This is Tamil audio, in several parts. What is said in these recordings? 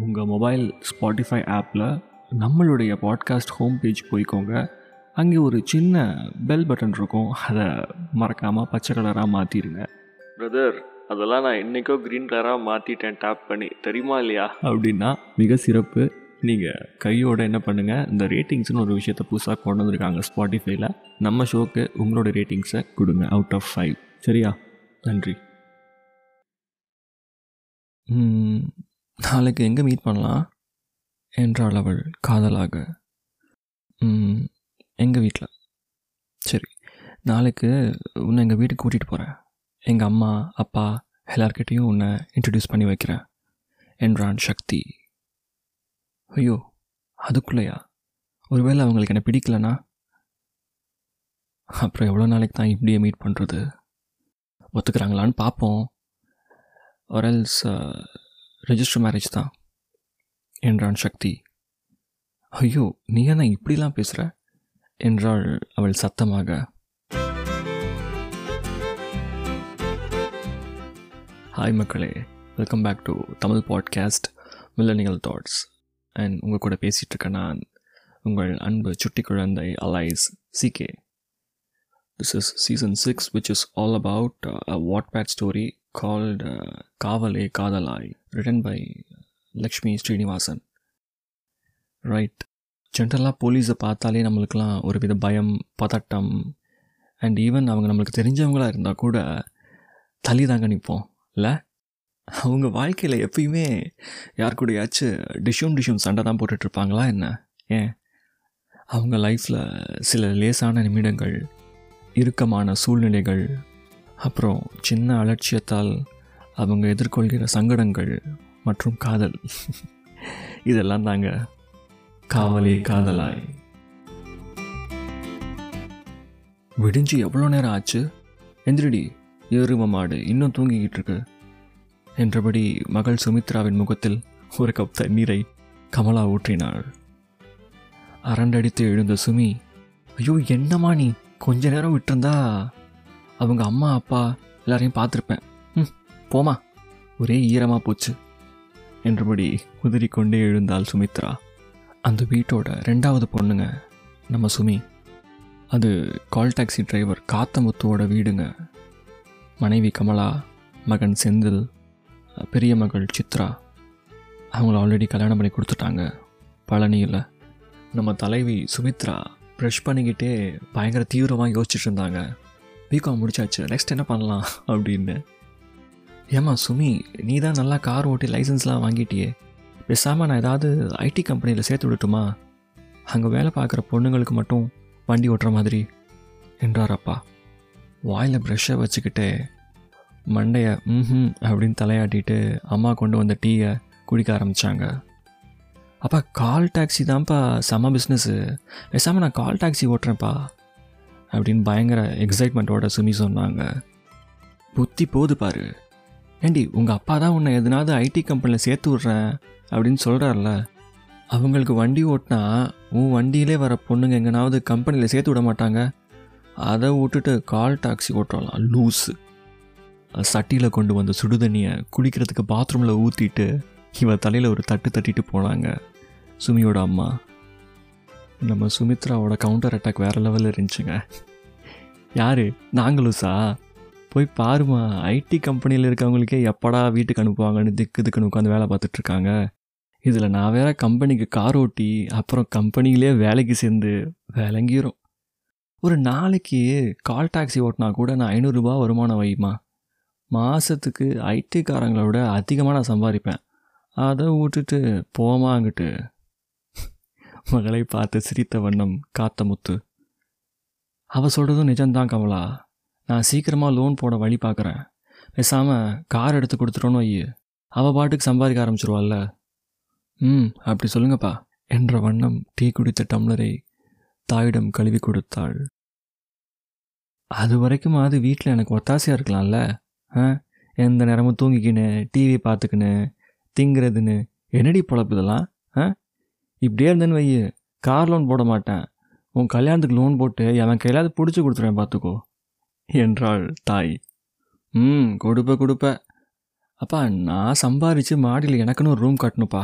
உங்கள் மொபைல் ஸ்பாட்டிஃபை ஆப்பில் நம்மளுடைய பாட்காஸ்ட் ஹோம் பேஜ் போய்க்கோங்க. அங்கே ஒரு சின்ன பெல் பட்டன் இருக்கும். அதை மறக்காமல் பச்சை கலராக மாற்றிடுங்க பிரதர் அதெல்லாம் நான் இன்றைக்கோ க்ரீன் கலராக மாற்றிட்டேன் டேப் பண்ணி. தெரியுமா இல்லையா? அப்படின்னா மிக சிறப்பு. நீங்கள் கையோட என்ன பண்ணுங்கள் இந்த ரேட்டிங்ஸ்னு ஒரு விஷயத்தை புதுசாக கொண்டு வந்திருக்காங்க ஸ்பாட்டிஃபைல நம்ம ஷோக்கு உங்களோட ரேட்டிங்ஸை கொடுங்க. அவுட் ஆஃப் ஃபைவ் சரியா? நன்றி. நாளைக்கு எங்கே மீட் பண்ணலாம்? என்றாள் அவள் காதலாக. எங்கள் வீட்டில் சரி நாளைக்கு உன்னை எங்கள் வீட்டுக்கு கூட்டிகிட்டு போகிறேன் எங்கள் அம்மா அப்பா எல்லார்கிட்டேயும் உன்னை இன்ட்ரடியூஸ் பண்ணி வைக்கிறேன் என்றான் சக்தி. ஐயோ அதுக்குள்ளேயா? ஒருவேளை அவங்களுக்கு என்ன பிடிக்கலனா? அப்புறம் எவ்வளோ நாளைக்கு தான் இப்படியே மீட் பண்ணுறது ஒத்துக்கிறாங்களான்னு பார்ப்போம் ஒரல்ஸ் ரெஜிஸ்டர் மேரேஜ் தான் என்றான் சக்தி. ஐயோ நீ என்ன இப்படிலாம் பேசுகிற என்றாள் அவள் சத்தமாக. ஹாய் மக்களே welcome back to Tamil podcast millennial thoughts and உங்கள் கூட பேசிகிட்டு இருக்க நான் உங்கள் அன்பு சுட்டி குழந்தை alias CK this is season six which is all about a Wattpad story called Kavale Kadhalai written by Lakshmi Srinivasan right ஜென்ரலாக போலீஸை பார்த்தாலே நம்மளுக்கெலாம் ஒரு வித பயம் பதட்டம் அண்ட் ஈவன் அவங்க நம்மளுக்கு தெரிஞ்சவங்களாக இருந்தால் கூட தள்ளி தாங்க நிற்போம். இல்லை? அவங்க வாழ்க்கையில் எப்பயுமே யார் கூடயாச்சும் டிஷ்யூம் டிஷ்யூம் சண்டை தான் போட்டுட்ருப்பாங்களா என்ன? ஏன்? அவங்க லைஃப்பில் சில லேசான நிமிடங்கள் இறுக்கமான சூழ்நிலைகள் அப்புறம் சின்ன அலட்சியத்தால் அவங்க எதிர்கொள்கிற சங்கடங்கள் மற்றும் காதல். இதெல்லாம் தாங்க காவலே காதலாய். விடிஞ்சு எவ்வளோ நேரம் ஆச்சு? எந்திரடி எரும மாடு இன்னும் தூங்கிக்கிட்டு இருக்கு. என்றபடி மகள் சுமித்ராவின் முகத்தில் ஒரு கப் தண்ணீரை கமலா ஊற்றினாள். அரண்டடித்து எழுந்த சுமி ஐயோ என்னம்மா நீ? கொஞ்ச நேரம் விட்டிருந்தா அவங்க அம்மா அப்பா எல்லாரையும் பார்த்துருப்பேன். ம் போமா ஒரே ஈரமாக போச்சு. என்றபடி உதிரிக்கொண்டே எழுந்தாள் சுமித்ரா. அந்த வீட்டோட ரெண்டாவது பொண்ணுங்க நம்ம சுமி. அது கால் டாக்ஸி டிரைவர் காத்தமுத்துவோட வீடுங்க. மனைவி கமலா மகன் செந்தில் பெரிய மகள் சித்ரா. அவங்கள ஆல்ரெடி கல்யாணம் பண்ணி கொடுத்துட்டாங்க. பழனியில். நம்ம தலைவி சுமித்ரா ப்ரெஷ் பண்ணிக்கிட்டே பயங்கர தீவிரமாக யோசிச்சுட்டு இருந்தாங்க. பிகாம் முடிச்சாச்சு. நெக்ஸ்ட் என்ன பண்ணலாம்? அப்படின்னு. ஏம்மா சுமி நீ தான் நல்லா கார் ஓட்டி லைசன்ஸ்லாம் வாங்கிட்டியே. பேசாமல் நான் ஏதாவது ஐடி கம்பெனியில் சேர்த்து விடட்டுமா? அங்கே வேலை பார்க்குற பொண்ணுங்களுக்கு மட்டும் வண்டி ஓட்டுற மாதிரி. என்றார் அப்பா வாயில் ப்ரெஷ்ஷை வச்சுக்கிட்டே மண்டையை ம் அப்படின்னு தலையாட்டிட்டு அம்மா கொண்டு வந்த டீயை குடிக்க ஆரம்பித்தாங்க அப்பா கால் டாக்ஸி தான்ப்பா செம பிஸ்னஸ்ஸு பேசாமல் நான் கால் டாக்ஸி ஓட்டுறேன்ப்பா. அப்படின்னு பயங்கர எக்ஸைட்மெண்ட்டோட சுமி சொன்னாங்க. புத்தி போது பாரு. ஏண்டி உங்கள் அப்பா தான் உன்னை எதுனாவது ஐடி கம்பெனியில் சேர்த்து விட்றேன் அப்படின்னு சொல்கிறார்ல அவங்களுக்கு வண்டி ஓட்டினா உன் வண்டியிலே வர பொண்ணுங்க எங்கனாவது கம்பெனியில் சேர்த்து விட மாட்டாங்க. அதை விட்டுட்டு கால் டாக்ஸி ஓட்டுறலாம் லூஸு சட்டியில் கொண்டு வந்த சுடுதண்ணியை குளிக்கிறதுக்கு பாத்ரூமில் ஊற்றிட்டு இவன் தலையில் ஒரு தட்டு தட்டிட்டு போனாங்க. சுமியோட அம்மா நம்ம சுமித்ராவோட கவுண்டர் அட்டாக் வேறு லெவலில் இருந்துச்சுங்க. யார்? நாங்களுசா போய் பாருமா ஐடி கம்பெனியில் இருக்கவங்களுக்கே எப்படா வீட்டுக்கு அனுப்புவாங்கன்னு திக்கு திக்குன்னு உட்காந்து வேலை பார்த்துட்ருக்காங்க இதில் நான் வேற கம்பெனிக்கு கார் ஓட்டி அப்புறம் கம்பெனியிலே வேலைக்கு சேர்ந்து விளங்கிரும். ஒரு நாளைக்கு கால் டாக்ஸி ஓட்டினா கூட நான் ஐநூறுரூபா வருமானம் வைமா மாதத்துக்கு ஐடிக்காரங்களோட அதிகமாக நான் சம்பாதிப்பேன். அதை விட்டுட்டு போமாங்கிட்டு மகளை பார்த்து சிரித்த வண்ணம் காத்த முத்து. அவள் சொல்கிறதும் நிஜம்தான் கமலா. நான் சீக்கிரமாக லோன் போட வழி பார்க்குறேன். பேசாமல் கார் எடுத்து கொடுத்துட்டோன்னு வை அவள் பாட்டுக்கு சம்பாதிக்க ஆரம்பிச்சிருவாள்ல. ம் அப்படி சொல்லுங்கப்பா என்ற வண்ணம் டீ குடித்த டம்ளரை தாயிடம் கழுவி கொடுத்தாள். அது வரைக்கும் அது வீட்டில் எனக்கு ஒத்தாசையாக இருக்கலாம்ல? ஆ எந்த நேரமும் தூங்கிக்கின்னு டிவி பார்த்துக்கின்னு திங்கிறதுன்னு என்னடி பொழப்பு இதெல்லாம்? ஆ இப்படியே இருந்தேன்னு வை கார் லோன் போட மாட்டேன். உன் கல்யாணத்துக்கு லோன் போட்டு அவன் கையிலாவது பிடிச்சி கொடுத்துருவேன் பார்த்துக்கோ என்றாள் தாய். ம் கொடுப்ப கொடுப்ப. அப்பா நான் சம்பாரித்து மாடியில் எனக்குன்னு ஒரு ரூம் கட்டணுப்பா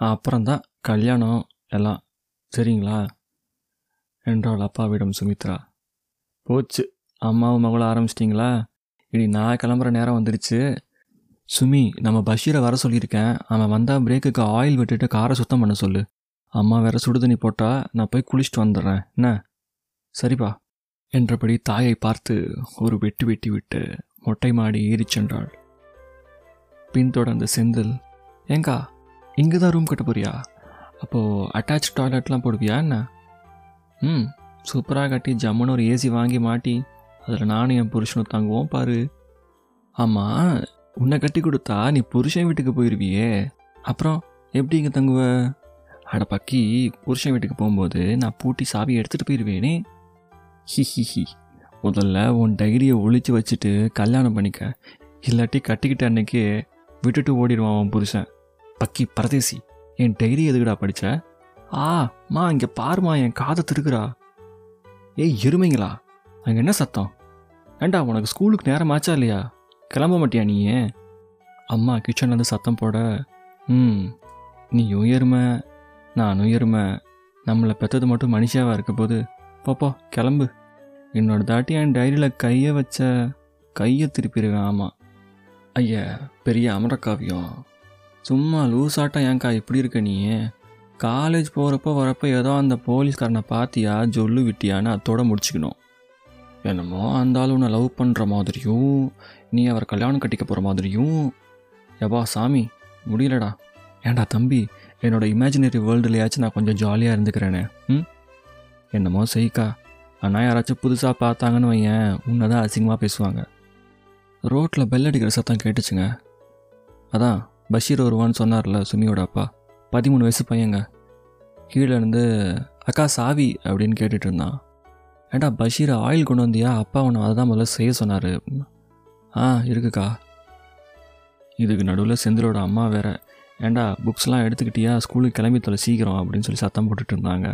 அப்புறம்தான் கல்யாணம் எல்லாம். சரிங்களா? என்றாள் அப்பாவிடம் சுமித்ரா. போச்சு. அம்மாவும் மகளும் ஆரம்பிச்சிட்டிங்களா? இனி நான் கிளம்புற நேரம் வந்துடுச்சு சுமி நம்ம பஷீரை வர சொல்லியிருக்கேன். அவன் வந்தால் பிரேக்குக்கு ஆயில் விட்டுட்டு காரை சுத்தம் பண்ண சொல்லு. அம்மா வேற சுடுதண்ணி போட்டா நான் போய் குளிச்சுட்டு வந்துடுறேன். என்ன? சரிப்பா. என்றபடி தாயை பார்த்து ஒரு வெட்டு வெட்டி விட்டு மொட்டை மாடி ஏறிச் சென்றாள். பின்தொடர்ந்த செந்தில் ஏங்கா இங்கே தான் ரூம் கட்ட போறியா? அப்போது அட்டாச் டாய்லெட்லாம் போடுவியா என்ன? ம் சூப்பராக கட்டி ஜம்முன்னு ஒரு ஏசி வாங்கி மாட்டி அதில் நானும் என் புருஷனும் தங்குவோம் பாரு. ஆமாம் உன்னை கட்டி கொடுத்தா நீ புருஷன் வீட்டுக்கு போயிருவியே. அப்புறம் எப்படி இங்கே தங்குவ? அட பக்கி புருஷன் வீட்டுக்கு போகும்போது நான் பூட்டி சாவி எடுத்துகிட்டு போயிடுவேனே ஹி ஹி ஹி. முதல்ல உன் டைரியை ஒழிச்சு வச்சுட்டு கல்யாணம் பண்ணிக்க. இல்லாட்டி கட்டிக்கிட்ட அன்னைக்கு விட்டுட்டு ஓடிடுவான் உன் புருஷன். பக்கி பரதேசி என் டைரி எதுக்குடா படிச்ச? ஆ மா இங்கே பாருமா என் காதை திருக்குறா ஏய் எருமைங்களா அங்கே என்ன சத்தம்? ஏண்டா உனக்கு ஸ்கூலுக்கு நேரம் ஆச்சா இல்லையா? கிளம்ப மாட்டியா நீ அம்மா கிச்சன்லேருந்து சத்தம் போட ம் நீயும் எருமை நான் உயிருமை நம்மளை பெற்றது மட்டும் மனுஷாவாக இருக்க போது போப்போ கிளம்பு. என்னோட தாட்டி என் டைரியில் கையை வச்ச கையை திருப்பிடுவேன் ஆமாம் ஐயா பெரிய அமரக்காவியம் சும்மா லூசாட்டம் ஏன்க்கா இப்படி இருக்க நீ? காலேஜ் போகிறப்போ வரப்போ ஏதோ அந்த போலீஸ்காரனை பார்த்தியா ஜொல்லு விட்டியான்னு அதோட முடிச்சுக்கணும். என்னமோ அந்த ஆள் உன்னை லவ் பண்ணுற மாதிரியும் நீ அவர் கல்யாணம் கட்டிக்க போகிற மாதிரியும். எபா சாமி முடியலடா. ஏன்டா தம்பி என்னோட இமேஜினரி வேர்ல்டுலையாச்சும் நான் கொஞ்சம் ஜாலியாக இருந்துக்கிறேனே. ம்? என்னமோ செய்க்கா ஆனால் யாராச்சும் புதுசாக பார்த்தாங்கன்னு வையன் உன்னை தான் அசிங்கமாக பேசுவாங்க. ரோட்டில் பெல் அடிக்கிற சத்தம் கேட்டுச்சுங்க. அதான் பஷீர் வருவான்னு சொன்னார்ல சுமியோட அப்பா. பதிமூணு வயசு பையங்க. கீழே இருந்து அக்கா சாவி அப்படின்னு கேட்டுட்டு இருந்தான். ஏண்டா பஷீர் ஆயில் கொண்டு வந்தியா? அப்பா உன்னை அதை தான் முதல்ல செய்ய சொன்னார். ஆ இருக்குக்கா. இதுக்கு நடுவில் செந்திலோட அம்மா வேற ஏண்டா புக்ஸ்லாம் எடுத்துக்கிட்டியா? ஸ்கூலுக்கு கிளம்பி தொலை சீக்கிரம் அப்படின்னு சொல்லி சத்தம் போட்டுட்டு இருந்தாங்க.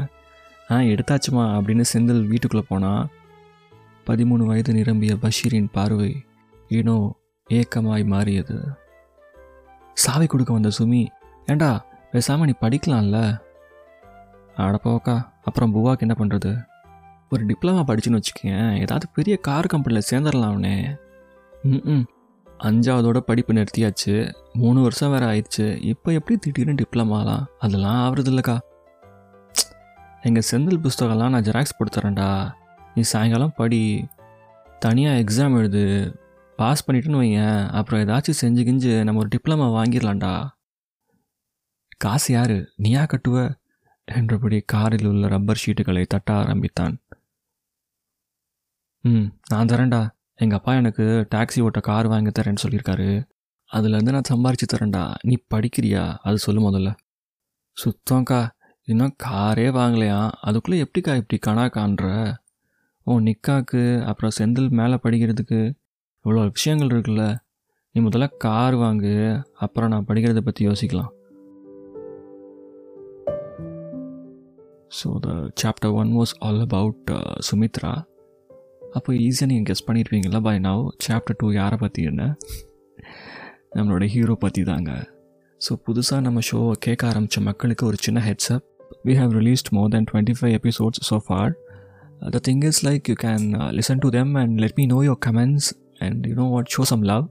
ஆ எடுத்தாச்சுமா அப்படின்னு செந்தில் வீட்டுக்குள்ளே போனால் பதிமூணு வயது நிரம்பிய பஷீரின் பார்வை ஏனோ ஏக்கமாய் மாறியது. சாவி கொடுக்க வந்த சுமி ஏண்டா பேசாமல் நீ படிக்கலாம்ல? அடப்போக்கா அப்புறம் புவாக்கு என்ன பண்ணுறது ஒரு டிப்ளமா படிச்சுன்னு வச்சுக்கேன் ஏதாவது பெரிய கார் கம்பெனியில் சேர்ந்துடலாம் அவனே ம் அஞ்சாவதோட படிப்பு நிறுத்தியாச்சு. மூணு வருஷம் வேறு ஆயிடுச்சு. இப்போ எப்படி திடீர்னு டிப்ளமாலாம் அதெல்லாம் ஆகுறது இல்லைக்கா எங்கள் செந்தில் புஸ்தகம்லாம் நான் ஜெராக்ஸ் கொடுத்துறேன்டா நீ சாயங்காலம் படி. தனியாக எக்ஸாம் எழுது. பாஸ் பண்ணிட்டுன்னு வையேன். அப்புறம் ஏதாச்சும் செஞ்சு கிஞ்சு நம்ம ஒரு டிப்ளமா வாங்கிடலாம்டா. காசு யாரு? நீயா கட்டுவ? என்றபடி காரில் உள்ள ரப்பர் ஷீட்டுகளை தட்ட ஆரம்பித்தான். ம் நான் தரேன்டா. எங்கள் அப்பா எனக்கு டாக்ஸி ஓட்ட கார் வாங்கி தரேன்னு சொல்லியிருக்காரு. அதுலேருந்து நான் சம்பாரிச்சு தரேன்டா. நீ படிக்கிறியா? அது சொல்லு முதல்ல. சுத்தம்க்கா இன்னும் காரே வாங்கலையா? அதுக்குள்ளே எப்படிக்கா இப்படி கணா காண்ற ஓ நிக்காக்கு. அப்புறம் செந்தில் மேலே படிக்கிறதுக்கு இவ்வளோ விஷயங்கள் இருக்குல்ல. நீ முதல்ல கார் வாங்கு. அப்புறம் நான் படிக்கிறத பற்றி யோசிக்கலாம். So the chapter one was all about Sumitra அப்போ ஈஸியாக நீங்கள் கெஸ் பண்ணியிருப்பீங்களா பை நவ் சாப்டர் டூ யாரை பற்றி என்ன நம்மளோட ஹீரோ பற்றி தாங்க ஸோ புதுசாக நம்ம ஷோவை கேட்க ஆரம்பித்த மக்களுக்கு ஒரு சின்ன heads up we have released more than twenty five episodes so far the thing is like you can listen to them and let me know your comments and you know what show some love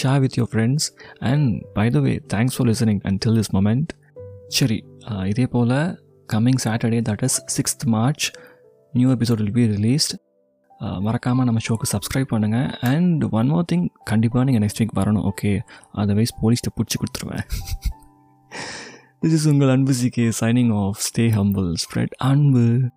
share with your friends and by the way thanks for listening and till this moment சரி இதே போல் coming Saturday that is sixth March new episode will be released மறக்காமல் நம்ம ஷோக்கு சப்ஸ்கிரைப் பண்ணுங்கள் அண்ட் ஒன் மோர் திங் கண்டிப்பாக நீங்கள் நெக்ஸ்ட் வீக் வரணும் ஓகே அதர்வைஸ் போலீஸ்கிட்ட பிடிச்சி கொடுத்துருவேன். திஸ் இஸ் உங்கள் அன்பு CK signing off stay humble spread அன்பு.